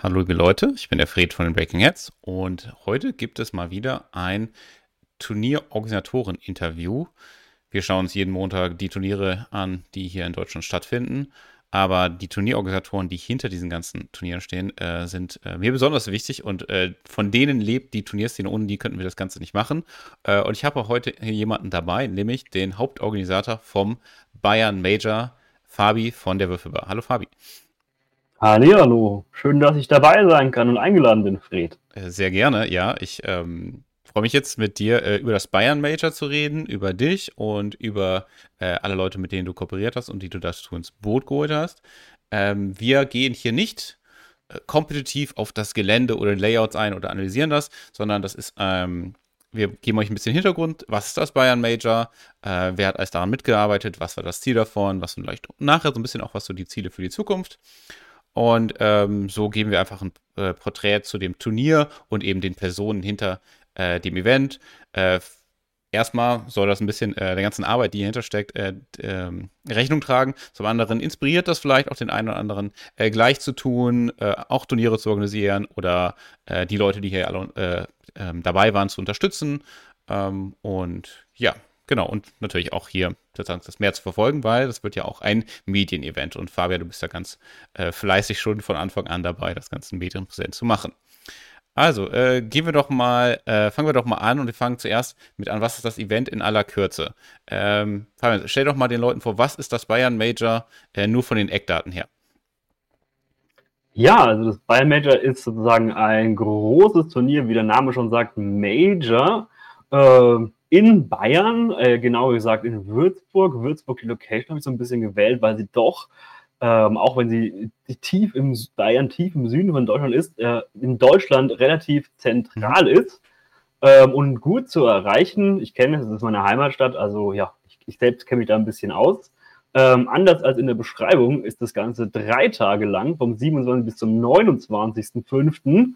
Hallo liebe Leute, ich bin der Fred von den Breaking Heads und heute gibt es mal wieder ein Turnierorganisatoren-Interview. Wir schauen uns jeden Montag die Turniere an, die hier in Deutschland stattfinden. Aber die Turnierorganisatoren, die hinter diesen ganzen Turnieren stehen, äh, sind äh, mir besonders wichtig und äh, von denen lebt die Turnierszene. Ohne die könnten wir das Ganze nicht machen. Äh, und ich habe heute jemanden dabei, nämlich den Hauptorganisator vom Bayern Major, Fabi von der Würfelbar. Hallo Fabi. Hallo, schön, dass ich dabei sein kann und eingeladen bin, Fred. Äh, sehr gerne, ja. Ich ähm, freue mich jetzt mit dir äh, über das Bayern Major zu reden, über dich und über äh, alle Leute, mit denen du kooperiert hast und die du dazu ins Boot geholt hast. Ähm, wir gehen hier nicht äh, kompetitiv auf das Gelände oder Layouts ein oder analysieren das, sondern das ist ähm, wir geben euch ein bisschen Hintergrund. Was ist das Bayern Major? Äh, wer hat alles daran mitgearbeitet? Was war das Ziel davon? Was vielleicht nachher so ein bisschen auch was so die Ziele für die Zukunft? Und ähm, so geben wir einfach ein äh, Porträt zu dem Turnier und eben den Personen hinter äh, dem Event. Äh, erstmal soll das ein bisschen äh, der ganzen Arbeit, die hier steckt, äh, ähm, Rechnung tragen. Zum anderen inspiriert das vielleicht auch den einen oder anderen äh, gleich zu tun, auch Turniere zu organisieren oder die Leute, die hier alle ähm, dabei waren, zu unterstützen. Ähm, und ja, Genau, und natürlich auch hier sozusagen das mehr zu verfolgen, weil das wird ja auch ein Medienevent. Und Fabian, du bist ja ganz äh, fleißig schon von Anfang an dabei, das ganze Medienpräsent zu machen. Also, äh, gehen wir doch mal, äh, fangen wir doch mal an und wir fangen zuerst mit an, was ist das Event in aller Kürze? Ähm, Fabian, stell doch mal den Leuten vor, was ist das Bayern Major äh, nur von den Eckdaten her? Ja, also das Bayern Major ist sozusagen ein großes Turnier, wie der Name schon sagt, Major. Äh, in Bayern, äh, genauer gesagt in Würzburg. Würzburg, die Location habe ich so ein bisschen gewählt, weil sie doch, ähm, auch wenn sie tief im Bayern, tief im Süden von Deutschland ist, äh, in Deutschland relativ zentral mhm. ist ähm, und gut zu erreichen. Ich kenne es, es ist meine Heimatstadt, also ja, ich, ich selbst kenne mich da ein bisschen aus. Ähm, anders als in der Beschreibung ist das Ganze drei Tage lang, vom 27. bis zum 29.05.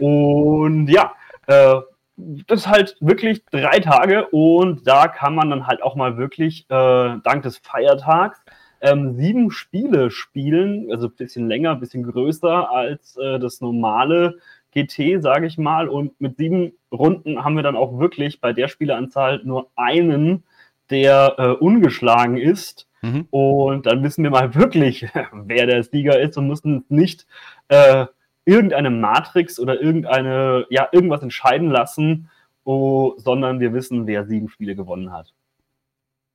Und ja, äh, das ist halt wirklich drei Tage und da kann man dann halt auch mal wirklich äh, dank des Feiertags ähm, sieben Spiele spielen, also ein bisschen länger, ein bisschen größer als äh, das normale GT, sage ich mal. Und mit sieben Runden haben wir dann auch wirklich bei der Spieleanzahl nur einen, der äh, ungeschlagen ist. Mhm. Und dann wissen wir mal wirklich, wer der Sieger ist und müssen nicht äh, irgendeine Matrix oder irgendeine, ja, irgendwas entscheiden lassen, oh, sondern wir wissen, wer sieben Spiele gewonnen hat.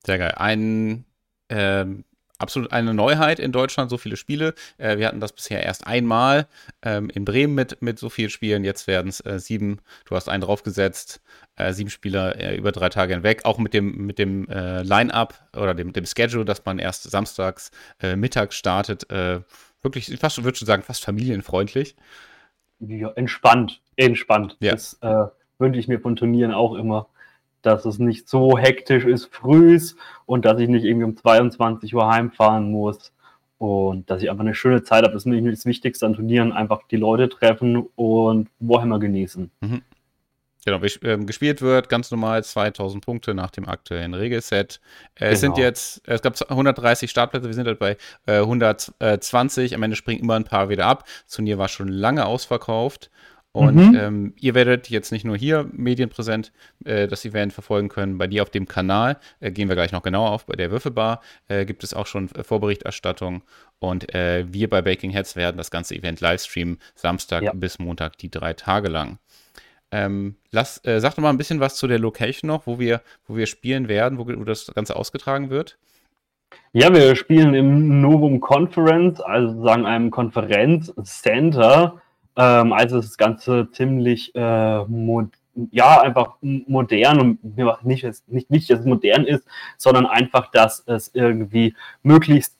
Sehr geil. Ein ähm, absolut eine Neuheit in Deutschland, so viele Spiele. Äh, wir hatten das bisher erst einmal ähm, in Bremen mit, mit so vielen Spielen. Jetzt werden es äh, sieben. Du hast einen draufgesetzt. Äh, sieben Spieler äh, über drei Tage hinweg. Auch mit dem, mit dem äh, Line-Up oder dem, dem Schedule, dass man erst samstags äh, mittags startet wirklich, fast würde schon sagen, fast familienfreundlich. Ja, entspannt, entspannt. Ja. Das äh, wünsche ich mir von Turnieren auch immer, dass es nicht so hektisch ist frühs und dass ich nicht irgendwie um 22 Uhr heimfahren muss und dass ich einfach eine schöne Zeit habe. Das ist mir das Wichtigste an Turnieren, einfach die Leute treffen und Warhammer genießen. Mhm. Genau, ähm, gespielt wird ganz normal 2000 Punkte nach dem aktuellen Regelset. Äh, genau. Es sind genau. jetzt, es gab 130 Startplätze, wir sind halt bei äh, 120. Am Ende springen immer ein paar wieder ab. Das Turnier war schon lange ausverkauft. Und mhm. ähm, ihr werdet jetzt nicht nur hier medienpräsent äh, das Event verfolgen können, bei dir auf dem Kanal, äh, gehen wir gleich noch genauer auf, bei der Würfelbar äh, gibt es auch schon äh, Vorberichterstattung und äh, wir bei Baking Heads werden das ganze Event livestreamen, Samstag ja. bis Montag, die drei Tage lang. Ähm, lass, äh, sag doch mal ein bisschen was zu der Location noch, wo wir, wo wir spielen werden, wo, wo das Ganze ausgetragen wird. Ja, wir spielen im Novum Conference, also sozusagen einem Konferenzcenter. Ähm, also das Ganze ziemlich äh, ja, einfach modern und nicht, nicht, nicht, dass es modern ist, sondern einfach, dass es irgendwie möglichst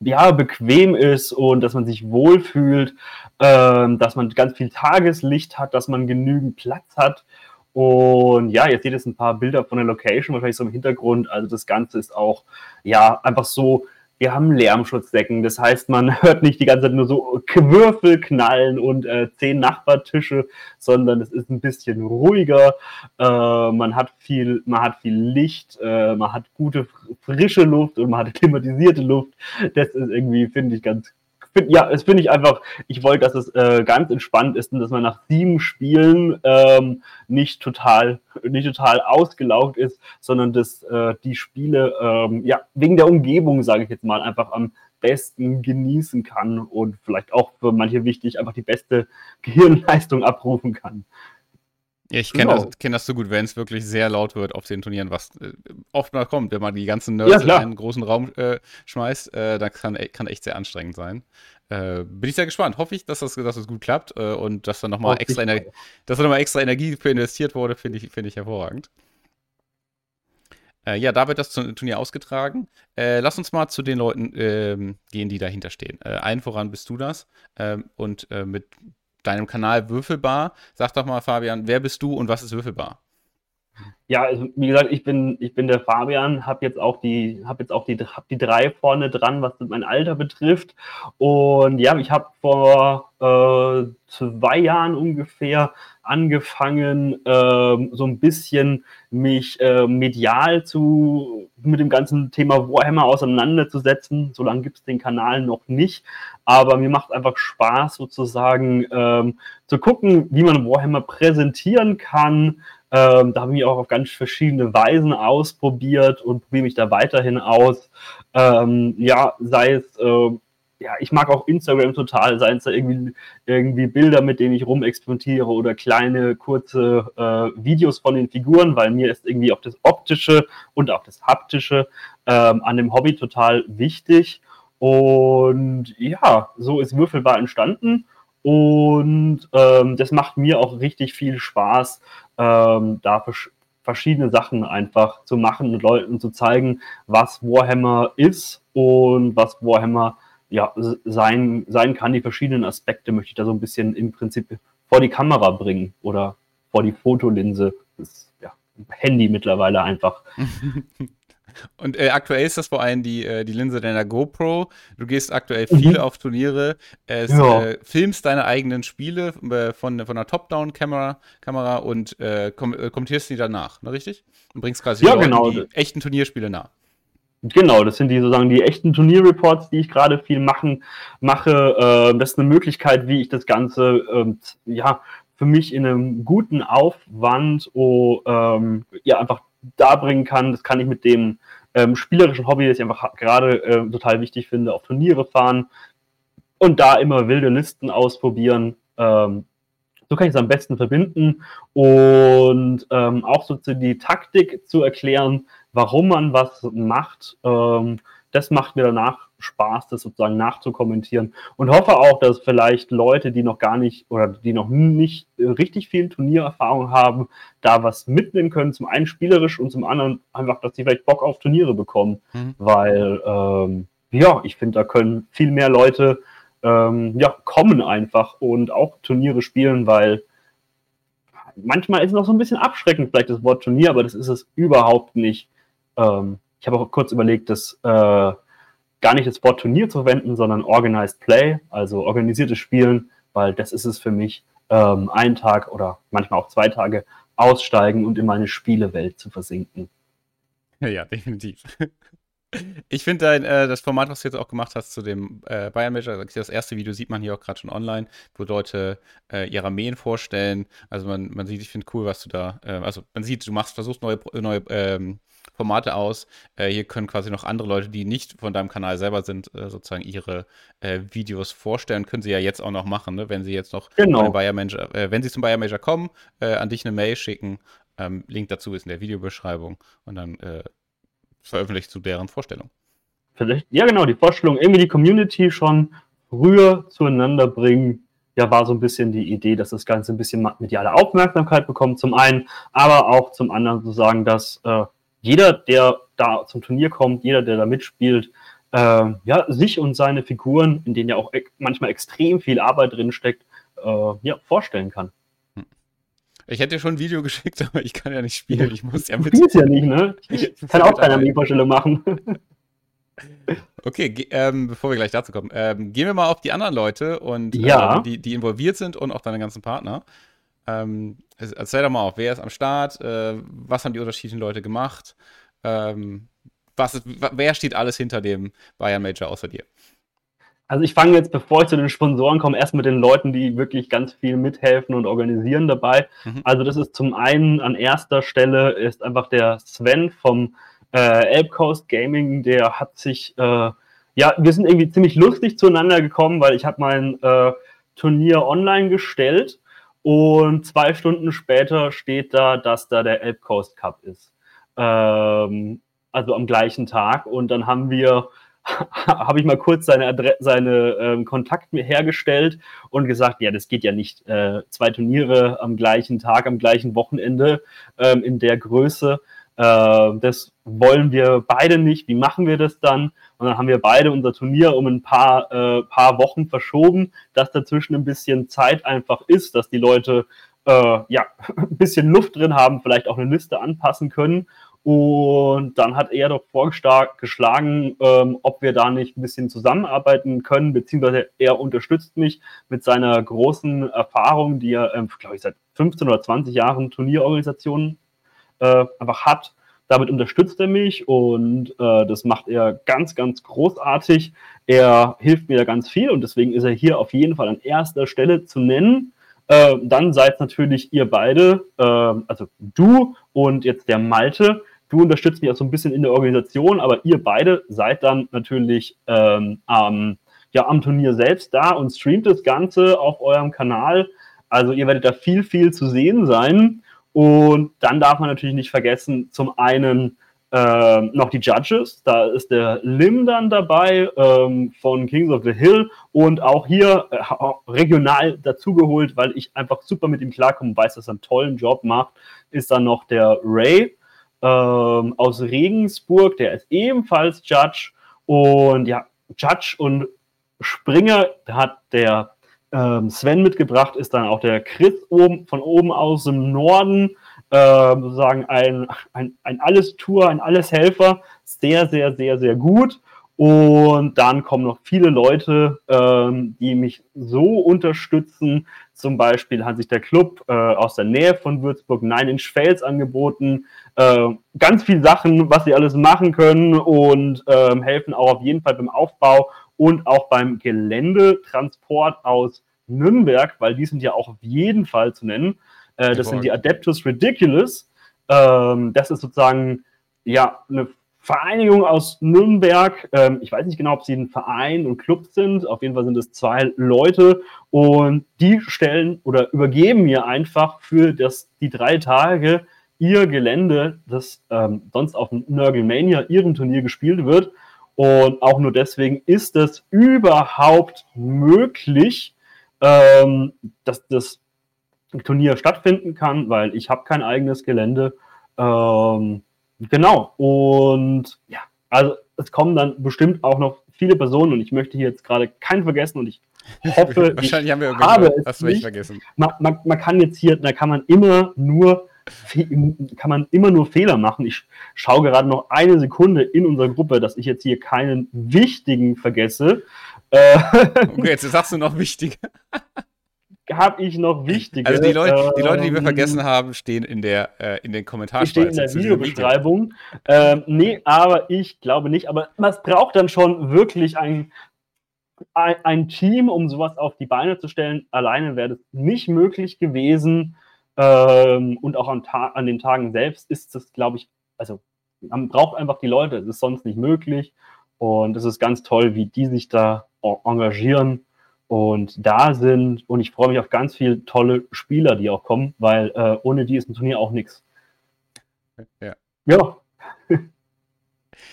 ja, bequem ist und dass man sich wohlfühlt, ähm, dass man ganz viel Tageslicht hat, dass man genügend Platz hat. Und ja, jetzt seht ihr ein paar Bilder von der Location, wahrscheinlich so im Hintergrund. Also das Ganze ist auch, ja, einfach so wir haben Lärmschutzdecken. Das heißt, man hört nicht die ganze Zeit nur so Würfel knallen und äh, zehn Nachbartische, sondern es ist ein bisschen ruhiger. Äh, man hat viel, man hat viel Licht, äh, man hat gute frische Luft und man hat klimatisierte Luft. Das ist irgendwie, finde ich, ganz find, ja, es finde ich einfach, ich wollte, dass es äh, ganz entspannt ist und dass man nach sieben Spielen ähm, nicht total, nicht total ausgelaugt ist, sondern dass äh, die Spiele, ähm, ja, wegen der Umgebung, sage ich jetzt mal, einfach am besten genießen kann und vielleicht auch für manche wichtig, einfach die beste Gehirnleistung abrufen kann. Ja, ich kenne genau. das, kenn das so gut, wenn es wirklich sehr laut wird auf den Turnieren, was äh, oft mal kommt, wenn man die ganzen Nerds ja, in einen großen Raum äh, schmeißt, äh, dann kann, kann echt sehr anstrengend sein. Äh, bin ich sehr gespannt. Hoffe ich, dass das, dass das gut klappt äh, und dass da nochmal extra, Ener dass da noch extra Energie für investiert wurde, finde ich, find ich hervorragend. Äh, ja, da wird das Turnier ausgetragen. lass uns mal zu den Leuten ähm, gehen, die dahinter stehen. allen voran bist du das ähm, und mit deinem Kanal Würfelbar. Sag doch mal, Fabian, wer bist du und was ist Würfelbar? Ja, also, wie gesagt, ich bin, ich bin der Fabian, habe jetzt auch die, habe jetzt auch die, hab die drei vorne dran, was mein Alter betrifft. Und ja, ich habe vor äh, zwei Jahren ungefähr angefangen, äh, so ein bisschen mich äh, medial zu mit dem ganzen Thema Warhammer auseinanderzusetzen. So lange gibt es den Kanal noch nicht, aber mir macht einfach Spaß, sozusagen ähm, zu gucken, wie man Warhammer präsentieren kann. Ähm, da habe ich mich auch auf ganz verschiedene Weisen ausprobiert und probiere mich da weiterhin aus. Ähm, ja, sei es äh, ja, ich mag auch Instagram total, seien es da irgendwie, irgendwie Bilder, mit denen ich rumexperimentiere oder kleine, kurze äh, Videos von den Figuren, weil mir ist irgendwie auch das Optische und auch das Haptische ähm, an dem Hobby total wichtig. Und ja, so ist Würfelbar entstanden. Und ähm, das macht mir auch richtig viel Spaß, ähm, da verschiedene Sachen einfach zu machen und Leuten zu zeigen, was Warhammer ist und was Warhammer ja, sein, sein kann. Die verschiedenen Aspekte möchte ich da so ein bisschen im Prinzip vor die Kamera bringen oder vor die Fotolinse. Das ist ja Handy mittlerweile einfach. Und äh, aktuell ist das vor allem die, äh, die Linse deiner GoPro. Du gehst aktuell viel mhm. auf Turniere, äh, ja. filmst deine eigenen Spiele äh, von, von einer Top-Down-Kamera Kamera und äh, kom äh, kommentierst die danach, ne, richtig? Und bringst quasi ja, genau. die echten Turnierspiele nach. Genau, das sind die sozusagen die echten Turnierreports, die ich gerade viel machen, mache. Äh, das ist eine Möglichkeit, wie ich das Ganze ähm, ja für mich in einem guten Aufwand oh, ähm, ja einfach darbringen kann. Das kann ich mit dem ähm, spielerischen Hobby, das ich einfach gerade äh, total wichtig finde, auf Turniere fahren und da immer wilde Listen ausprobieren. Ähm, so kann ich es am besten verbinden und ähm, auch so die Taktik zu erklären, warum man was macht. Ähm, das macht mir danach Spaß, das sozusagen nachzukommentieren und hoffe auch, dass vielleicht Leute, die noch gar nicht oder die noch nicht richtig viel Turniererfahrung haben, da was mitnehmen können. Zum einen spielerisch und zum anderen einfach, dass sie vielleicht Bock auf Turniere bekommen, mhm. weil ähm, ja, ich finde, da können viel mehr Leute ähm, ja, kommen einfach und auch Turniere spielen, weil manchmal ist es noch so ein bisschen abschreckend, vielleicht das Wort Turnier, aber das ist es überhaupt nicht. Ähm, ich habe auch kurz überlegt, das äh, gar nicht das Wort Turnier zu verwenden, sondern Organized Play, also organisiertes Spielen, weil das ist es für mich, ähm, einen Tag oder manchmal auch zwei Tage aussteigen und in meine Spielewelt zu versinken. Ja, ja definitiv. Ich finde äh, das Format, was du jetzt auch gemacht hast zu dem äh, Bayern Major, das erste Video sieht man hier auch gerade schon online, wo Leute äh, ihre Armeen vorstellen. Also man, man sieht, ich finde cool, was du da, äh, also man sieht, du machst, versuchst neue, neue ähm, Formate aus. Äh, hier können quasi noch andere Leute, die nicht von deinem Kanal selber sind, äh, sozusagen ihre äh, Videos vorstellen. Können sie ja jetzt auch noch machen, ne? wenn sie jetzt noch genau. Bayer Manager, äh, wenn sie zum Bayer Manager kommen, äh, an dich eine Mail schicken. Ähm, Link dazu ist in der Videobeschreibung und dann äh, veröffentlicht zu deren Vorstellung. Vielleicht, ja genau, die Vorstellung, irgendwie die Community schon früher zueinander bringen, ja, war so ein bisschen die Idee, dass das Ganze ein bisschen mediale Aufmerksamkeit bekommt, zum einen, aber auch zum anderen zu sagen, dass äh, jeder, der da zum Turnier kommt, jeder, der da mitspielt, äh, ja, sich und seine Figuren, in denen ja auch manchmal extrem viel Arbeit drin steckt, äh, ja, vorstellen kann. Ich hätte dir schon ein Video geschickt, aber ich kann ja nicht spielen. Ich muss ja mit. Du ja nicht, ne? Ich kann auch keine Armeevorstellung machen. Okay, ähm, bevor wir gleich dazu kommen, ähm, gehen wir mal auf die anderen Leute und ja. äh, die, die involviert sind und auch deine ganzen Partner. Ähm, erzähl doch mal auf, wer ist am Start, äh, was haben die unterschiedlichen Leute gemacht, ähm, was ist, wer steht alles hinter dem Bayern Major außer dir? Also ich fange jetzt, bevor ich zu den Sponsoren komme, erst mit den Leuten, die wirklich ganz viel mithelfen und organisieren dabei. Mhm. Also das ist zum einen an erster Stelle ist einfach der Sven vom äh, Elb Coast Gaming, der hat sich, äh, ja, wir sind irgendwie ziemlich lustig zueinander gekommen, weil ich habe mein äh, Turnier online gestellt und zwei Stunden später steht da, dass da der Elb Coast Cup ist. Ähm, also am gleichen Tag und dann haben wir habe ich mal kurz seine, Adre seine ähm, Kontakt hergestellt und gesagt, ja, das geht ja nicht. Äh, zwei Turniere am gleichen Tag, am gleichen Wochenende ähm, in der Größe. Äh, das wollen wir beide nicht. Wie machen wir das dann? Und dann haben wir beide unser Turnier um ein paar, äh, paar Wochen verschoben, dass dazwischen ein bisschen Zeit einfach ist, dass die Leute äh, ja, ein bisschen Luft drin haben, vielleicht auch eine Liste anpassen können und dann hat er doch vorgeschlagen, ähm, ob wir da nicht ein bisschen zusammenarbeiten können, beziehungsweise er unterstützt mich mit seiner großen Erfahrung, die er, ähm, glaube ich, seit 15 oder 20 Jahren Turnierorganisationen äh, einfach hat. Damit unterstützt er mich und äh, das macht er ganz, ganz großartig. Er hilft mir da ganz viel und deswegen ist er hier auf jeden Fall an erster Stelle zu nennen. Äh, dann seid natürlich ihr beide, äh, also du und jetzt der Malte, Du unterstützt mich auch so ein bisschen in der Organisation, aber ihr beide seid dann natürlich ähm, am, ja, am Turnier selbst da und streamt das Ganze auf eurem Kanal. Also ihr werdet da viel, viel zu sehen sein. Und dann darf man natürlich nicht vergessen, zum einen äh, noch die Judges. Da ist der Lim dann dabei ähm, von Kings of the Hill und auch hier äh, regional dazugeholt, weil ich einfach super mit ihm klarkomme und weiß, dass er einen tollen Job macht, ist dann noch der Ray ähm, aus Regensburg, der ist ebenfalls Judge. Und ja, Judge und Springer hat der ähm, Sven mitgebracht, ist dann auch der Chris oben, von oben aus dem Norden, äh, sozusagen ein, ein, ein Alles-Tour, ein Alles-Helfer. Sehr, sehr, sehr, sehr gut. Und dann kommen noch viele Leute, ähm, die mich so unterstützen. Zum Beispiel hat sich der Club äh, aus der Nähe von Würzburg Nine Inch Fails angeboten. Äh, ganz viele Sachen, was sie alles machen können und äh, helfen auch auf jeden Fall beim Aufbau und auch beim Geländetransport aus Nürnberg, weil die sind ja auch auf jeden Fall zu nennen. Äh, das sind die Adeptus Ridiculous. Ähm, das ist sozusagen ja eine Vereinigung aus Nürnberg. Ähm, ich weiß nicht genau, ob sie ein Verein und Club sind. Auf jeden Fall sind es zwei Leute und die stellen oder übergeben mir einfach für das, die drei Tage ihr Gelände, das ähm, sonst auf dem Nörgelmania, ihrem Turnier gespielt wird. Und auch nur deswegen ist es überhaupt möglich, ähm, dass das Turnier stattfinden kann, weil ich habe kein eigenes Gelände. Ähm, Genau. Und ja, also es kommen dann bestimmt auch noch viele Personen und ich möchte hier jetzt gerade keinen vergessen und ich hoffe, Wahrscheinlich ich haben wir habe es hast du nicht. vergessen. Man, man, man, kann jetzt hier, da kann man immer nur kann man immer nur Fehler machen. Ich schaue gerade noch eine Sekunde in unserer Gruppe, dass ich jetzt hier keinen wichtigen vergesse. Äh, okay, jetzt sagst du noch wichtige. habe ich noch wichtige. Also die Leute, die, Leute, die wir ähm, vergessen haben, stehen in der äh, in den Kommentaren. Stehen in der Videobeschreibung. Ähm, nee, aber ich glaube nicht. Aber es braucht dann schon wirklich ein, ein, ein, Team, um sowas auf die Beine zu stellen. Alleine wäre das nicht möglich gewesen. Ähm, und auch an, den Tagen selbst ist es, glaube ich, also man braucht einfach die Leute. Es ist sonst nicht möglich. Und es ist ganz toll, wie die sich da engagieren und da sind. Und ich freue mich auf ganz viele tolle Spieler, die auch kommen, weil äh, ohne die ist ein Turnier auch nichts. Ja. Ja.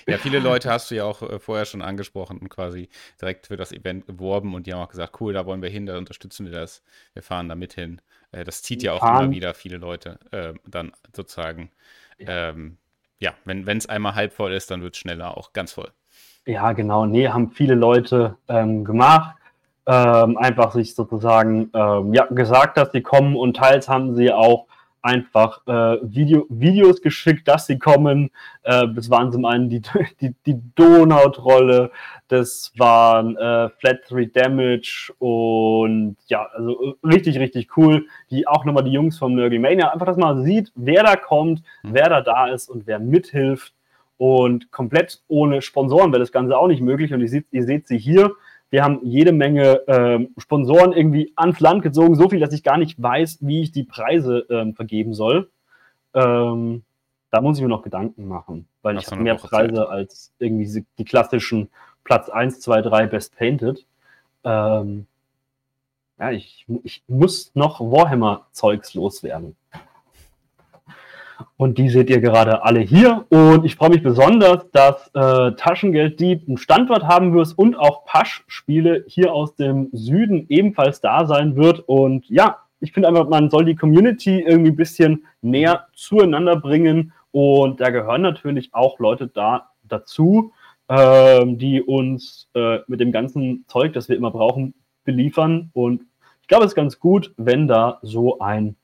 Ja, viele Leute hast du ja auch äh, vorher schon angesprochen und quasi direkt für das Event geworben und die haben auch gesagt, cool, da wollen wir hin, da unterstützen wir das, wir fahren da mit hin. Äh, das zieht ja auch fahren. immer wieder viele Leute äh, dann sozusagen. Ja, ähm, ja wenn es einmal halb voll ist, dann wird es schneller auch ganz voll. Ja, genau. Nee, haben viele Leute ähm, gemacht ähm, einfach sich sozusagen ähm, ja, gesagt, dass sie kommen und teils haben sie auch einfach äh, Video, Videos geschickt, dass sie kommen. Äh, das waren zum einen die, die, die Donau-Trolle, das waren äh, Flat 3 Damage und ja, also richtig, richtig cool. Die auch nochmal die Jungs vom Nurglemania, einfach, dass man sieht, wer da kommt, mhm. wer da da ist und wer mithilft. Und komplett ohne Sponsoren wäre das Ganze auch nicht möglich. Und ihr seht, ihr seht sie hier Wir haben jede Menge ähm, Sponsoren irgendwie ans Land gezogen, so viel, dass ich gar nicht weiß, wie ich die Preise ähm, vergeben soll. Ähm, da muss ich mir noch Gedanken machen, weil Hast ich habe mehr Preise Zeit. als irgendwie die klassischen Platz 1, 2, 3 Best Painted. Ähm, ja, ich, ich muss noch Warhammer-Zeugs loswerden. Und die seht ihr gerade alle hier. Und ich freue mich besonders, dass äh, Taschengelddieb einen Standort haben wird und auch Pasch-Spiele hier aus dem Süden ebenfalls da sein wird. Und ja, ich finde einfach, man soll die Community irgendwie ein bisschen näher zueinander bringen. Und da gehören natürlich auch Leute da dazu, äh, die uns äh, mit dem ganzen Zeug, das wir immer brauchen, beliefern. Und ich glaube, es ist ganz gut, wenn da so ein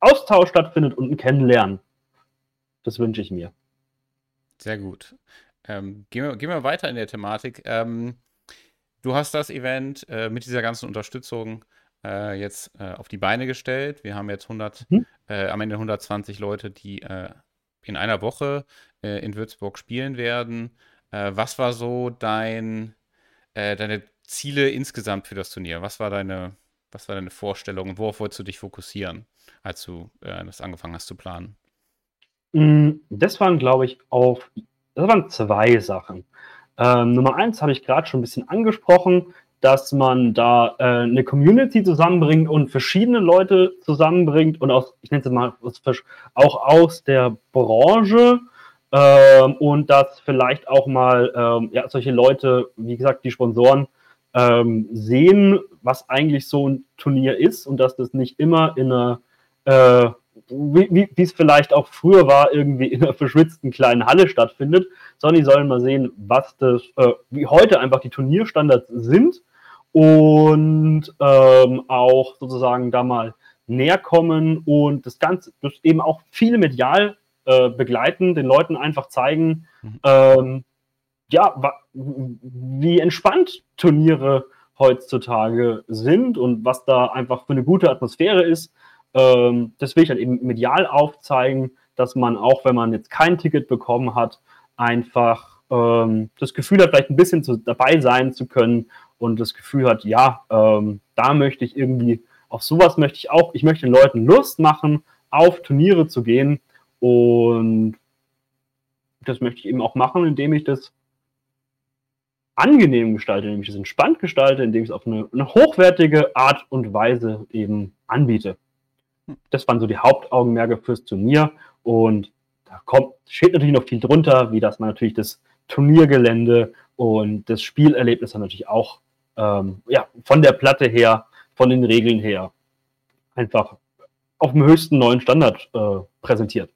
Austausch stattfindet und ein Kennenlernen. Das wünsche ich mir. Sehr gut. Ähm, gehen, wir, gehen wir weiter in der Thematik. Ähm, du hast das Event äh, mit dieser ganzen Unterstützung äh, jetzt äh, auf die Beine gestellt. Wir haben jetzt 100, hm? Äh, am Ende 120 Leute, die äh, in einer Woche äh, in Würzburg spielen werden. was war so dein, deine Ziele insgesamt für das Turnier? Was war deine, was war deine Vorstellung und worauf wolltest du dich fokussieren, als du das angefangen hast zu planen? Hm, das waren, glaube ich, auf das waren zwei Sachen. Ähm, Nummer eins habe ich gerade schon ein bisschen angesprochen, dass man da äh, eine Community zusammenbringt und verschiedene Leute zusammenbringt und aus, ich nenne es mal, auch aus der Branche ähm, und dass vielleicht auch mal ähm, ja, solche Leute, wie gesagt, die Sponsoren ähm, sehen, was eigentlich so ein Turnier ist und dass das nicht immer in einer äh, wie es vielleicht auch früher war, irgendwie in einer verschwitzten kleinen Halle stattfindet, sondern die sollen mal sehen, was das, äh, wie heute einfach die Turnierstandards sind und ähm, auch sozusagen da mal näher kommen und das Ganze das eben auch viel medial äh, begleiten, den Leuten einfach zeigen, mhm. ähm, ja, wie entspannt Turniere heutzutage sind und was da einfach für eine gute Atmosphäre ist ähm, das will ich dann eben medial aufzeigen, dass man auch, wenn man jetzt kein Ticket bekommen hat, einfach ähm, das Gefühl hat, vielleicht ein bisschen zu, dabei sein zu können und das Gefühl hat, ja, ähm, da möchte ich irgendwie, auf sowas möchte ich auch, ich möchte den Leuten Lust machen, auf Turniere zu gehen und das möchte ich eben auch machen, indem ich das angenehm gestalte, indem ich das entspannt gestalte, indem ich es auf eine, eine hochwertige Art und Weise eben anbiete. Das waren so die Hauptaugenmerke fürs Turnier. Und da kommt, steht natürlich noch viel drunter, wie dass man natürlich das Turniergelände und das Spielerlebnis dann natürlich auch ähm, ja, von der Platte her, von den Regeln her, einfach auf dem höchsten neuen Standard äh, präsentiert.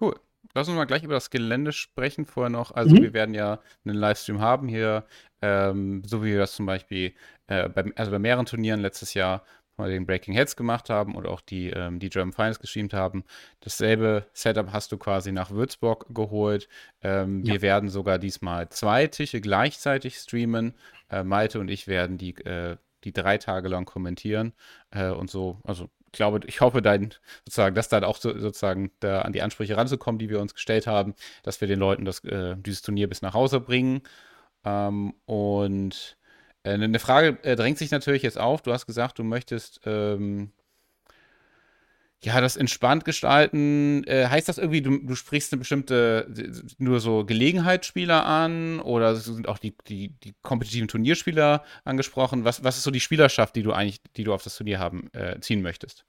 Cool. Lass uns mal gleich über das Gelände sprechen vorher noch. Also mhm. wir werden ja einen Livestream haben hier, ähm, so wie wir das zum Beispiel äh, bei, also bei mehreren Turnieren letztes Jahr mal den Breaking Heads gemacht haben und auch die, ähm, die German Finals gestreamt haben. Dasselbe Setup hast du quasi nach Würzburg geholt. Ähm, ja. Wir werden sogar diesmal zwei Tische gleichzeitig streamen. Äh, Malte und ich werden die, äh, die drei Tage lang kommentieren äh, und so, also ich glaube, ich hoffe, dein, sozusagen, dass dann auch so, sozusagen da an die Ansprüche ranzukommen, die wir uns gestellt haben, dass wir den Leuten das, äh, dieses Turnier bis nach Hause bringen. Ähm, und eine Frage äh, drängt sich natürlich jetzt auf. Du hast gesagt, du möchtest ähm, ja das entspannt gestalten. Äh, heißt das irgendwie, du, du, sprichst eine bestimmte nur so Gelegenheitsspieler an oder sind auch die, die, die kompetitiven Turnierspieler angesprochen? Was, was ist so die Spielerschaft, die du eigentlich, die du auf das Turnier haben äh, ziehen möchtest?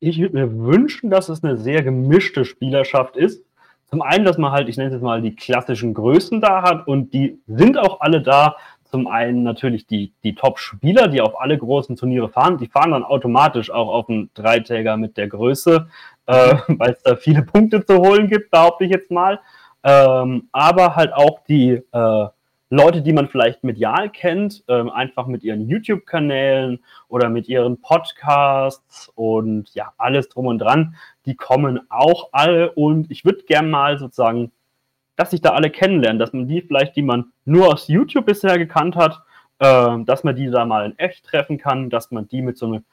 Ich würde mir wünschen, dass es eine sehr gemischte Spielerschaft ist. Zum einen, dass man halt, ich nenne es jetzt mal, die klassischen Größen da hat und die sind auch alle da, zum einen natürlich die, die Top-Spieler, die auf alle großen Turniere fahren. Die fahren dann automatisch auch auf einen Dreitäger mit der Größe, äh, weil es da viele Punkte zu holen gibt, behaupte ich jetzt mal. Ähm, aber halt auch die äh, Leute, die man vielleicht medial kennt, ähm, einfach mit ihren YouTube-Kanälen oder mit ihren Podcasts und ja, alles drum und dran, die kommen auch alle und ich würde gerne mal sozusagen dass sich da alle kennenlernen, dass man die vielleicht, die man nur aus YouTube bisher gekannt hat, äh, dass man die da mal in echt treffen kann, dass man die mit so einem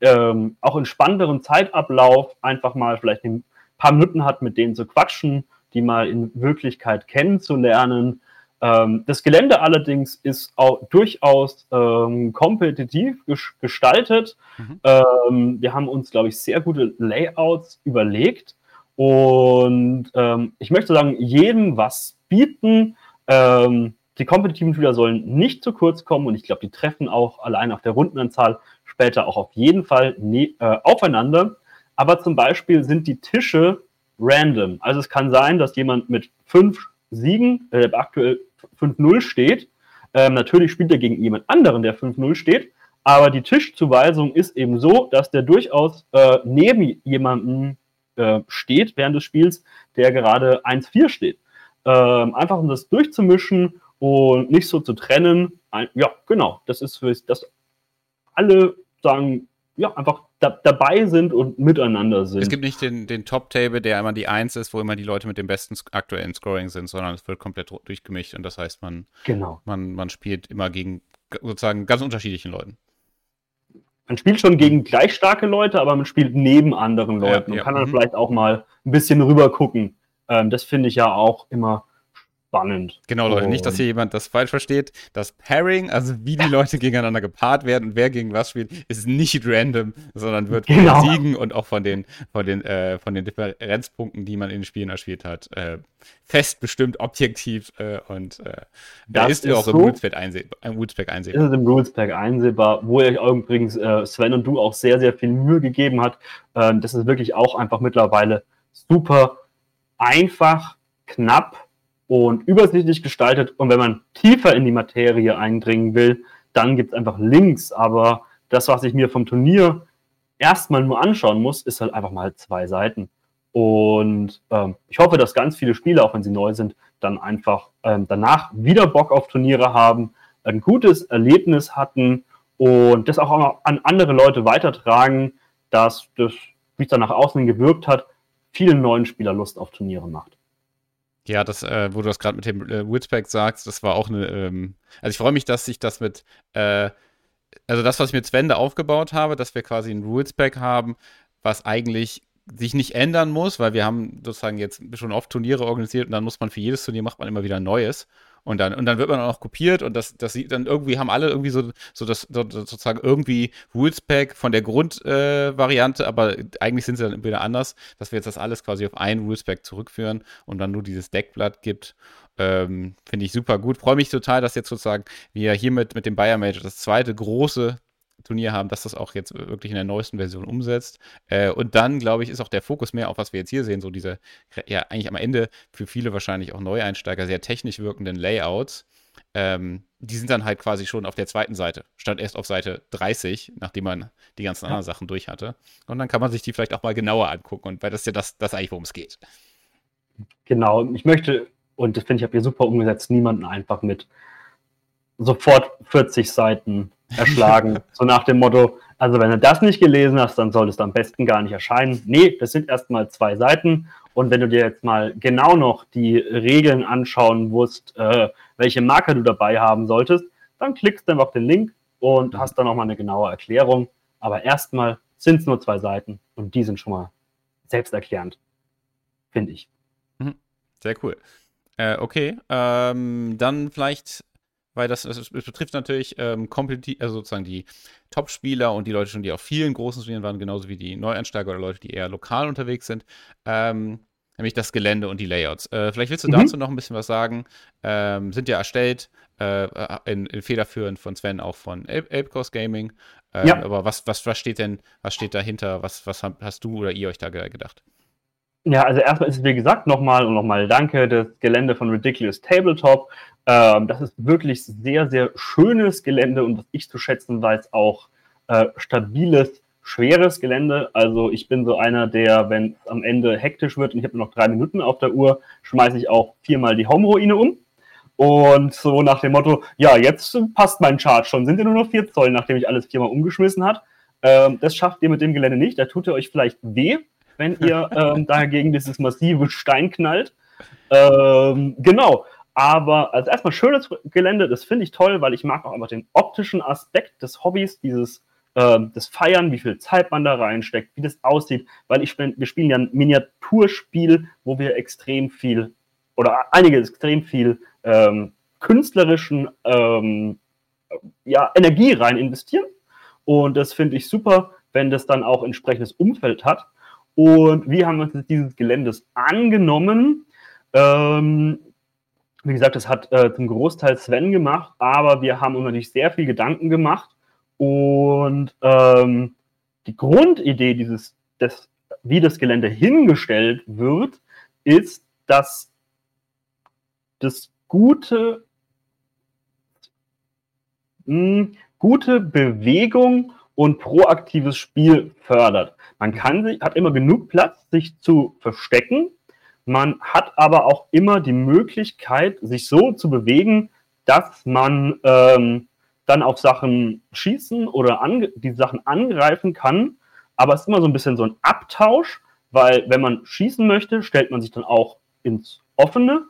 ähm, auch entspannteren Zeitablauf einfach mal vielleicht ein paar Minuten hat, mit denen zu quatschen, die mal in Wirklichkeit kennenzulernen. Ähm, das Gelände allerdings ist auch durchaus ähm, kompetitiv gestaltet. Mhm. Ähm, wir haben uns, glaube ich, sehr gute Layouts überlegt. Und ähm, ich möchte sagen, jedem was bieten. Ähm, die kompetitiven Spieler sollen nicht zu kurz kommen und ich glaube, die treffen auch allein auf der Rundenanzahl später auch auf jeden Fall ne äh, aufeinander. Aber zum Beispiel sind die Tische random. Also es kann sein, dass jemand mit fünf Siegen, äh, aktuell 5-0 steht. Ähm, natürlich spielt er gegen jemand anderen, der 5-0 steht. Aber die Tischzuweisung ist eben so, dass der durchaus äh, neben jemandem äh, steht während des Spiels, der gerade 1-4 steht. Ähm, einfach um das durchzumischen und nicht so zu trennen. Ein, ja, genau. Das ist für das alle sagen, ja, einfach da, dabei sind und miteinander sind. Es gibt nicht den, den Top-Table, der immer die Eins ist, wo immer die Leute mit dem besten aktuellen Scoring sind, sondern es wird komplett durchgemischt und das heißt, man, genau. man, man spielt immer gegen sozusagen ganz unterschiedlichen Leuten. Man spielt schon gegen gleich starke Leute, aber man spielt neben anderen Leuten ja, ja. und kann dann mhm. vielleicht auch mal ein bisschen rüber gucken. Ähm, das finde ich ja auch immer spannend. Genau, Leute, nicht, dass hier jemand das falsch versteht. Das Pairing, also wie die Leute gegeneinander gepaart werden und wer gegen was spielt, ist nicht random, sondern wird von genau. den Siegen und auch von den, von den, äh, von den Differenzpunkten, die man in den Spielen erspielt hat, äh, fest bestimmt, objektiv äh, und äh, das ist, ist auch so, im Rulespack einsehbar. Im Rulespack einsehbar. Ist im Rulespack einsehbar, wo ihr euch übrigens äh, Sven und du auch sehr, sehr viel Mühe gegeben hat. Ähm, das ist wirklich auch einfach mittlerweile super einfach, knapp und übersichtlich gestaltet. Und wenn man tiefer in die Materie eindringen will, dann gibt es einfach Links. Aber das, was ich mir vom Turnier erstmal nur anschauen muss, ist halt einfach mal zwei Seiten. Und ähm, ich hoffe, dass ganz viele Spieler, auch wenn sie neu sind, dann einfach ähm, danach wieder Bock auf Turniere haben, ein gutes Erlebnis hatten und das auch an andere Leute weitertragen, dass das, wie es dann nach außen gewirkt hat, vielen neuen Spieler Lust auf Turniere macht. Ja, das, äh, wo du das gerade mit dem äh, Woodspack sagst, das war auch eine, ähm, also ich freue mich, dass ich das mit, äh, also das, was ich mit Sven aufgebaut habe, dass wir quasi ein Rulespack haben, was eigentlich sich nicht ändern muss, weil wir haben sozusagen jetzt schon oft Turniere organisiert und dann muss man für jedes Turnier macht man immer wieder ein neues. Und dann, und dann wird man auch kopiert und das, das sieht dann irgendwie, haben alle irgendwie so, so das so, sozusagen irgendwie Rules Pack von der Grundvariante, äh, aber eigentlich sind sie dann wieder anders, dass wir jetzt das alles quasi auf ein Rules Pack zurückführen und dann nur dieses Deckblatt gibt. Ähm, Finde ich super gut. Freue mich total, dass jetzt sozusagen wir hier mit, mit dem Bayer Major das zweite große Turnier haben, dass das auch jetzt wirklich in der neuesten Version umsetzt. Äh, und dann, glaube ich, ist auch der Fokus mehr auf, was wir jetzt hier sehen, so diese, ja, eigentlich am Ende für viele wahrscheinlich auch Neueinsteiger sehr technisch wirkenden Layouts. Ähm, die sind dann halt quasi schon auf der zweiten Seite, statt erst auf Seite 30, nachdem man die ganzen ja. anderen Sachen durch hatte. Und dann kann man sich die vielleicht auch mal genauer angucken, und weil das ist ja das, das eigentlich, worum es geht. Genau, ich möchte, und das finde ich, habe hier super umgesetzt, niemanden einfach mit sofort 40 Seiten erschlagen. so nach dem Motto, also wenn du das nicht gelesen hast, dann solltest du am besten gar nicht erscheinen. Nee, das sind erstmal zwei Seiten. Und wenn du dir jetzt mal genau noch die Regeln anschauen musst, äh, welche Marker du dabei haben solltest, dann klickst du einfach auf den Link und hast dann nochmal eine genaue Erklärung. Aber erstmal sind es nur zwei Seiten und die sind schon mal selbsterklärend, finde ich. Mhm. Sehr cool. Äh, okay, ähm, dann vielleicht weil das, das, das betrifft natürlich ähm, also sozusagen die Top-Spieler und die Leute schon, die auf vielen großen Turnieren waren, genauso wie die Neueinsteiger oder Leute, die eher lokal unterwegs sind. Ähm, nämlich das Gelände und die Layouts. Äh, vielleicht willst du mhm. dazu noch ein bisschen was sagen. Ähm, sind ja erstellt, äh, in, in, federführend von Sven, auch von Ape Coast Gaming. Ähm, ja. Aber was, was, was steht denn, was steht dahinter? Was, was hast du oder ihr euch da gedacht? Ja, also erstmal ist es, wie gesagt, nochmal und nochmal danke, das Gelände von Ridiculous Tabletop. Ähm, das ist wirklich sehr, sehr schönes Gelände und was ich zu schätzen weiß, auch äh, stabiles, schweres Gelände. Also ich bin so einer, der, wenn es am Ende hektisch wird und ich habe noch drei Minuten auf der Uhr, schmeiße ich auch viermal die Home-Ruine um. Und so nach dem Motto, ja, jetzt passt mein Chart schon, sind ja nur noch vier Zoll, nachdem ich alles viermal umgeschmissen hat. Ähm, das schafft ihr mit dem Gelände nicht, da tut ihr euch vielleicht weh, wenn ihr ähm, dagegen dieses massive Stein knallt. Ähm, genau. Aber also erstmal schönes Gelände, das finde ich toll, weil ich mag auch einfach den optischen Aspekt des Hobbys, dieses ähm, das Feiern, wie viel Zeit man da reinsteckt, wie das aussieht, weil ich wir spielen ja ein Miniaturspiel, wo wir extrem viel oder einige extrem viel ähm, künstlerischen ähm, ja, Energie rein investieren. Und das finde ich super, wenn das dann auch entsprechendes Umfeld hat. Und wie haben wir uns dieses Geländes angenommen? Ähm, wie gesagt, das hat äh, zum Großteil Sven gemacht, aber wir haben uns natürlich sehr viel Gedanken gemacht. Und ähm, die Grundidee dieses, des, wie das Gelände hingestellt wird, ist, dass das gute, mh, hm, gute Bewegung und proaktives Spiel fördert. Man kann sich, hat immer genug Platz, sich zu verstecken. Man hat aber auch immer die Möglichkeit, sich so zu bewegen, dass man ähm, dann auf Sachen schießen oder die Sachen angreifen kann. Aber es ist immer so ein bisschen so ein Abtausch, weil wenn man schießen möchte, stellt man sich dann auch ins Offene.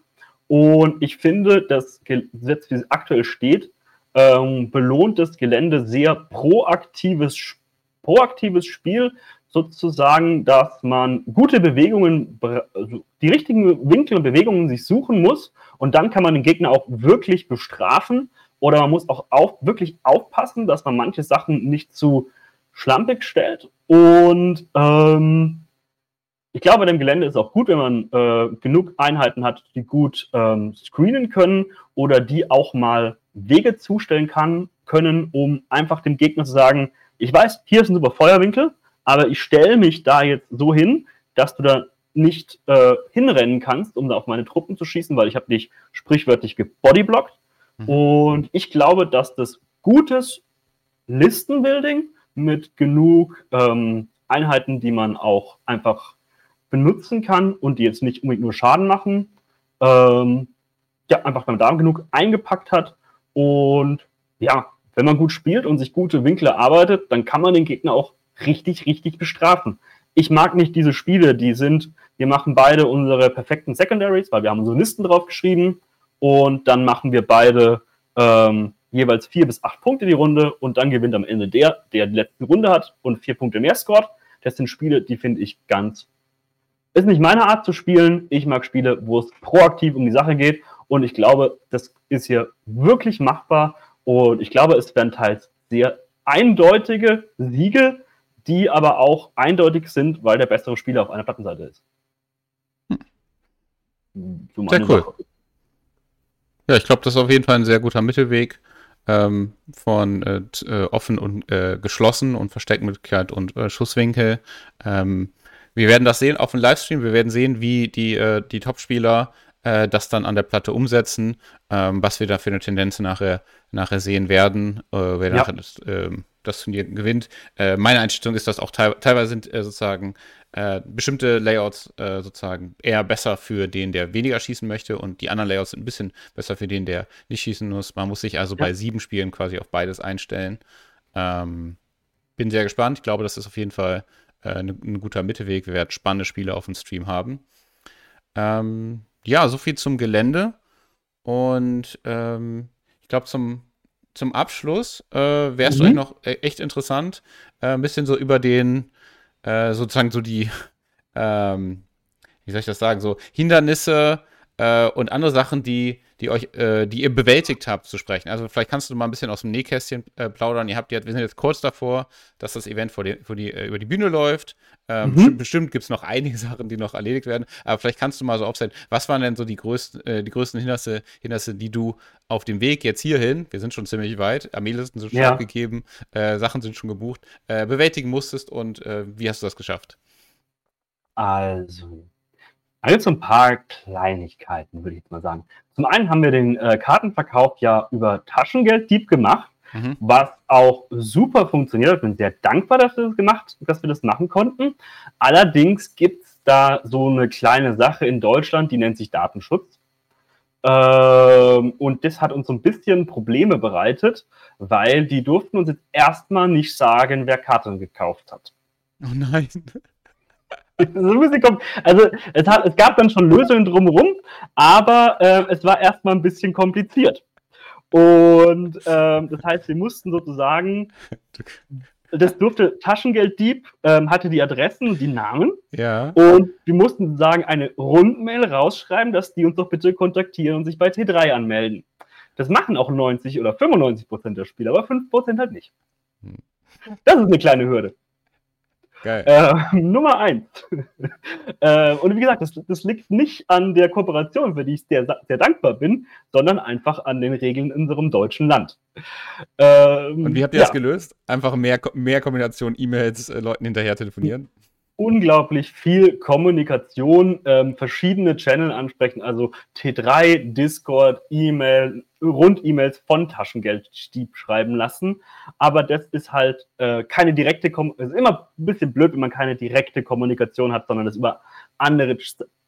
Und ich finde, das Gesetz, wie es aktuell steht, ähm, belohnt das Gelände sehr proaktives, proaktives Spiel, sozusagen, dass man gute Bewegungen, also die richtigen Winkel und Bewegungen sich suchen muss und dann kann man den Gegner auch wirklich bestrafen oder man muss auch auf, wirklich aufpassen, dass man manche Sachen nicht zu schlampig stellt und ähm, ich glaube, dem Gelände ist auch gut, wenn man äh, genug Einheiten hat, die gut ähm, screenen können oder die auch mal Wege zustellen kann, können, um einfach dem Gegner zu sagen, ich weiß, hier ist ein super Feuerwinkel, aber ich stelle mich da jetzt so hin, dass du da nicht äh, hinrennen kannst, um da auf meine Truppen zu schießen, weil ich habe dich sprichwörtlich gebodyblockt. Mhm. Und ich glaube, dass das gutes Listenbuilding mit genug ähm, Einheiten, die man auch einfach benutzen kann und die jetzt nicht unbedingt nur Schaden machen, ähm, ja, einfach beim Darm genug eingepackt hat. Und ja, wenn man gut spielt und sich gute Winkel erarbeitet, dann kann man den Gegner auch richtig, richtig bestrafen. Ich mag nicht diese Spiele, die sind, wir machen beide unsere perfekten Secondaries, weil wir haben unsere Listen drauf geschrieben und dann machen wir beide ähm, jeweils vier bis acht Punkte die Runde und dann gewinnt am Ende der, der die letzte Runde hat und vier Punkte mehr scored. Das sind Spiele, die finde ich ganz. Ist nicht meine Art zu spielen. Ich mag Spiele, wo es proaktiv um die Sache geht und ich glaube, das ist hier wirklich machbar und ich glaube, es werden teils sehr eindeutige Siege die aber auch eindeutig sind, weil der bessere Spieler auf einer Plattenseite ist. Hm. Sehr cool. Sache. Ja, ich glaube, das ist auf jeden Fall ein sehr guter Mittelweg ähm, von äh, äh, offen und äh, geschlossen und Versteckmöglichkeit und äh, Schusswinkel. Ähm, wir werden das sehen auf dem Livestream. Wir werden sehen, wie die, äh, die Top-Spieler äh, das dann an der Platte umsetzen, ähm, was wir da für eine Tendenz nachher, nachher sehen werden, wer ja. nachher das, ähm, das Turnier gewinnt. Äh, meine Einstellung ist, dass auch te teilweise sind äh, sozusagen äh, bestimmte Layouts äh, sozusagen eher besser für den, der weniger schießen möchte und die anderen Layouts sind ein bisschen besser für den, der nicht schießen muss. Man muss sich also ja. bei sieben Spielen quasi auf beides einstellen. Ähm, bin sehr gespannt. Ich glaube, das ist auf jeden Fall äh, ne, ein guter Mittelweg. Wir werden spannende Spiele auf dem Stream haben. Ähm, ja, so viel zum Gelände. Und ähm, ich glaube, zum zum Abschluss äh, wäre es mhm. vielleicht noch e-, echt interessant, äh, ein bisschen so über den, äh, sozusagen so die, ähm, wie soll ich das sagen, so Hindernisse äh, und andere Sachen, die die euch, äh, die ihr bewältigt habt, zu sprechen. Also vielleicht kannst du mal ein bisschen aus dem Nähkästchen äh, plaudern. Ihr habt wir sind jetzt kurz davor, dass das Event vor die, vor die, äh, über die Bühne läuft. Ähm, mhm. Bestimmt, bestimmt gibt es noch einige Sachen, die noch erledigt werden. Aber vielleicht kannst du mal so aufzählen, was waren denn so die größten, äh, die größten Hindernisse, Hindernisse, die du auf dem Weg jetzt hierhin, wir sind schon ziemlich weit, Armeelisten sind schon ja. abgegeben, äh, Sachen sind schon gebucht, bewältigen musstest und wie hast du das geschafft? Also, da gibt es so ein paar Kleinigkeiten, würde ich jetzt mal sagen. Zum einen haben wir den äh, Kartenverkauf ja über Taschengelddieb gemacht, mhm. was auch super funktioniert. Ich bin sehr dankbar, dass wir das gemacht, dass wir das machen konnten. Allerdings gibt es da so eine kleine Sache in Deutschland, die nennt sich Datenschutz. Ähm, und das hat uns so ein bisschen Probleme bereitet, weil die durften uns jetzt erstmal nicht sagen, wer Karten gekauft hat. Oh nein. Also es, hat, es gab dann schon Lösungen drumherum, aber äh, es war erstmal ein bisschen kompliziert. Und ähm, das heißt, wir mussten sozusagen, das durfte Taschengelddieb, ähm, hatte die Adressen, die Namen. Ja. Und wir mussten sozusagen eine Rundmail rausschreiben, dass die uns doch bitte kontaktieren und sich bei T3 anmelden. Das machen auch 90 oder 95 Prozent der Spieler, aber 5 Prozent halt nicht. Hm. Das ist eine kleine Hürde. Geil. Äh, Nummer eins. äh, und wie gesagt, das, das, liegt nicht an der Kooperation, für die ich sehr, sehr dankbar bin, sondern einfach an den Regeln in unserem deutschen Land. Ähm, und wie habt ihr ja. das gelöst? Einfach mehr, mehr Kombination E-Mails, äh, Leuten hinterher telefonieren? Unglaublich viel Kommunikation, ähm, verschiedene Channel ansprechen, also T3, Discord, E-Mail, Rund-E-Mails von Taschengeldstieb schreiben lassen. Aber das ist halt äh, keine direkte, Kom es ist immer ein bisschen blöd, wenn man keine direkte Kommunikation hat, sondern das über andere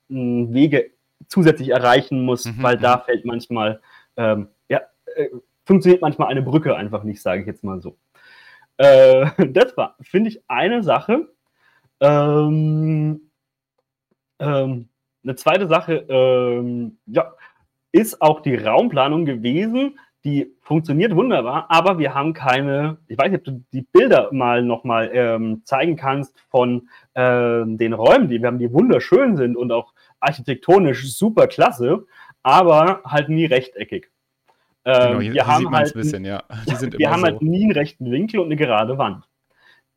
Wege zusätzlich erreichen muss, mhm. weil da mhm. fällt manchmal, ähm, ja, äh, funktioniert manchmal eine Brücke einfach nicht, sage ich jetzt mal so. Äh, das war, finde ich, eine Sache, ähm, ähm, eine zweite Sache, ähm, ja, ist auch die Raumplanung gewesen. Die funktioniert wunderbar, aber wir haben keine, ich weiß nicht, ob du die Bilder mal nochmal ähm, zeigen kannst von ähm, den Räumen, die wir haben, die wunderschön sind und auch architektonisch super klasse, aber halt nie rechteckig. Ähm, genau, hier, wir hier haben halt, bisschen, ja. wir haben so. halt nie einen rechten Winkel und eine gerade Wand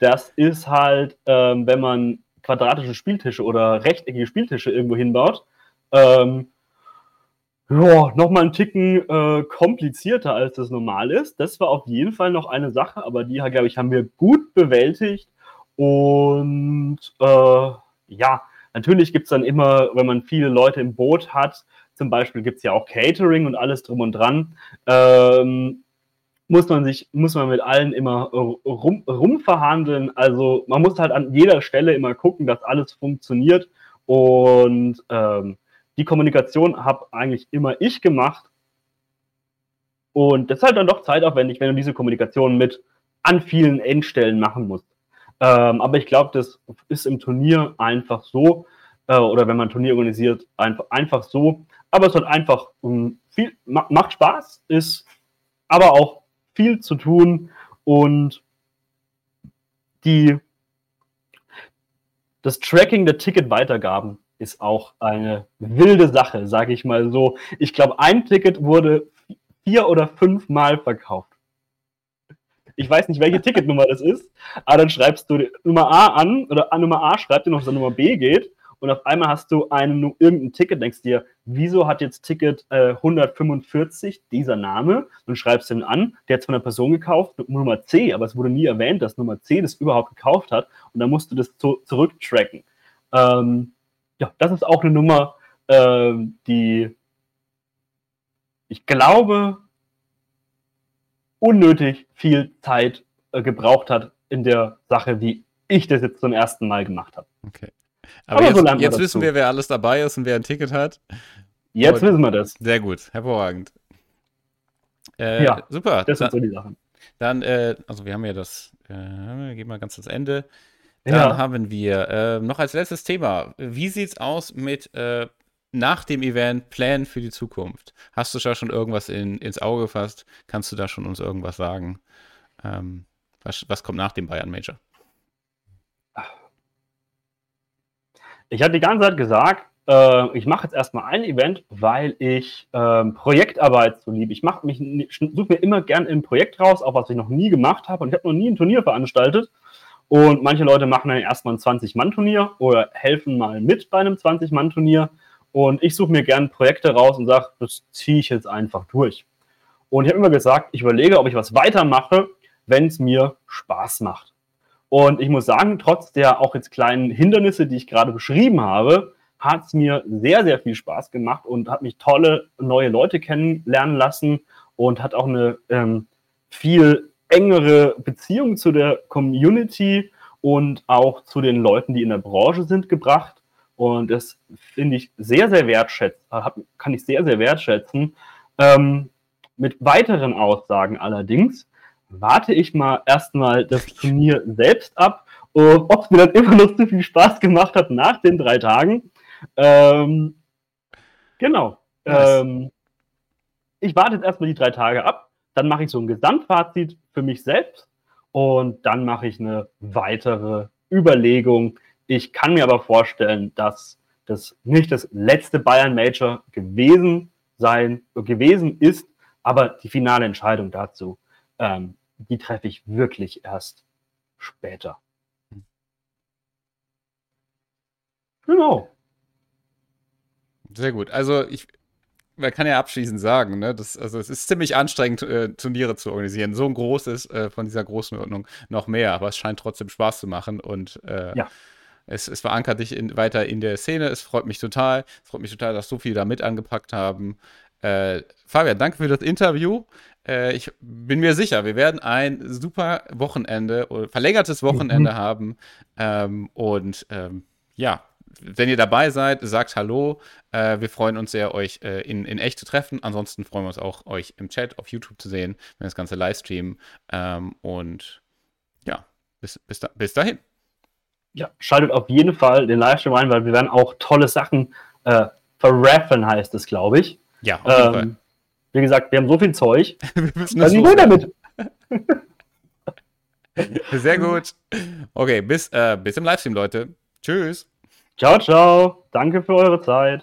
das ist halt, ähm, wenn man quadratische Spieltische oder rechteckige Spieltische irgendwo hinbaut, ähm, ja, nochmal einen Ticken äh, komplizierter, als das normal ist. Das war auf jeden Fall noch eine Sache, aber die, glaube ich, haben wir gut bewältigt. Und äh, ja, natürlich gibt es dann immer, wenn man viele Leute im Boot hat, zum Beispiel gibt es ja auch Catering und alles drum und dran. Ähm, muss man sich, muss man mit allen immer rum, rumverhandeln. Also man muss halt an jeder Stelle immer gucken, dass alles funktioniert. Und ähm, die Kommunikation habe eigentlich immer ich gemacht. Und das ist halt dann doch zeitaufwendig, wenn du diese Kommunikation mit an vielen Endstellen machen musst. Ähm, aber ich glaube, das ist im Turnier einfach so, äh, oder wenn man ein Turnier organisiert, einfach, einfach so. Aber es hat einfach um, ähm, viel, macht Spaß, ist aber auch viel zu tun und die, das Tracking der Ticketweitergaben ist auch eine wilde Sache, sage ich mal so. Ich glaube, ein Ticket wurde vier oder fünf Mal verkauft. Ich weiß nicht, welche Ticketnummer das ist, aber dann schreibst du Nummer A an oder Nummer A schreibt dir noch, dass Nummer B geht und auf einmal hast du einen, irgendein Ticket, denkst dir, wieso hat jetzt Ticket äh, 145 dieser Name und schreibst ihn an, der hat von einer Person gekauft, Nummer C, aber es wurde nie erwähnt, dass Nummer C das überhaupt gekauft hat und dann musst du das zu, zurücktracken. Ähm, ja, das ist auch eine Nummer, äh, die ich glaube unnötig viel Zeit äh, gebraucht hat in der Sache, wie ich das jetzt zum ersten Mal gemacht habe. Okay. Aber, Aber jetzt, jetzt wissen wir, wer alles dabei ist und wer ein Ticket hat. Jetzt und wissen wir das. Sehr gut, hervorragend. Äh, ja, super. Das sind so die Sachen. Dann, äh, also wir haben ja das, äh, gehen wir ganz ans Ende. Dann ja. haben wir äh, noch als letztes Thema, wie sieht es aus mit äh, nach dem Event Plänen für die Zukunft? Hast du da schon irgendwas in, ins Auge gefasst? Kannst du da schon uns irgendwas sagen? Ähm, was, was kommt nach dem Bayern Major? Ich hatte die ganze Zeit gesagt, äh, ich mache jetzt erstmal ein Event, weil ich äh, Projektarbeit so liebe. Ich mache mich, suche mir immer gern ein Projekt raus, auch was ich noch nie gemacht habe. Und ich habe noch nie ein Turnier veranstaltet. Und manche Leute machen dann erstmal ein 20-Mann-Turnier oder helfen mal mit bei einem 20-Mann-Turnier. Und ich suche mir gern Projekte raus und sage, das ziehe ich jetzt einfach durch. Und ich habe immer gesagt, ich überlege, ob ich was weitermache, wenn es mir Spaß macht. Und ich muss sagen, trotz der auch jetzt kleinen Hindernisse, die ich gerade beschrieben habe, hat es mir sehr, sehr viel Spaß gemacht und hat mich tolle neue Leute kennenlernen lassen und hat auch eine ähm, viel engere Beziehung zu der Community und auch zu den Leuten, die in der Branche sind, gebracht. Und das finde ich sehr, sehr wertschätzen, kann ich sehr, sehr wertschätzen. Ähm, mit weiteren Aussagen allerdings warte ich mal erstmal das Turnier selbst ab, ob es mir dann immer noch zu viel Spaß gemacht hat nach den drei Tagen. Ähm, genau. Ähm, ich warte jetzt erstmal die drei Tage ab, dann mache ich so ein Gesamtfazit für mich selbst und dann mache ich eine weitere Überlegung. Ich kann mir aber vorstellen, dass das nicht das letzte Bayern Major gewesen sein gewesen ist, Aber die finale Entscheidung dazu, ähm, die treffe ich wirklich erst später. Genau. Sehr gut. Also ich, man kann ja abschließend sagen, ne, das, also es ist ziemlich anstrengend, äh, Turniere zu organisieren. So ein großes äh, von dieser Größenordnung noch mehr, aber es scheint trotzdem Spaß zu machen und äh, ja. es, es verankert dich in, weiter in der Szene. Es freut mich total. Es freut mich total, dass so viele da mit angepackt haben. Äh, Fabian, danke für das Interview. Äh, ich bin mir sicher, wir werden ein super Wochenende oder verlängertes Wochenende mhm. haben. Ähm, und ähm, ja, wenn ihr dabei seid, sagt Hallo. Äh, wir freuen uns sehr, euch äh, in, in echt zu treffen. Ansonsten freuen wir uns auch, euch im Chat auf YouTube zu sehen, wenn das Ganze livestreamen. Ähm, und ja, bis, bis, da, bis dahin. Ja, schaltet auf jeden Fall den Livestream ein, weil wir werden auch tolle Sachen äh, verraffen, heißt es, glaube ich. Ja, auf jeden ähm, Fall. Wie gesagt, wir haben so viel Zeug. wir müssen das so damit. Sehr gut. Okay, bis, äh, bis im Livestream, Leute. Tschüss. Ciao, ciao. Danke für eure Zeit.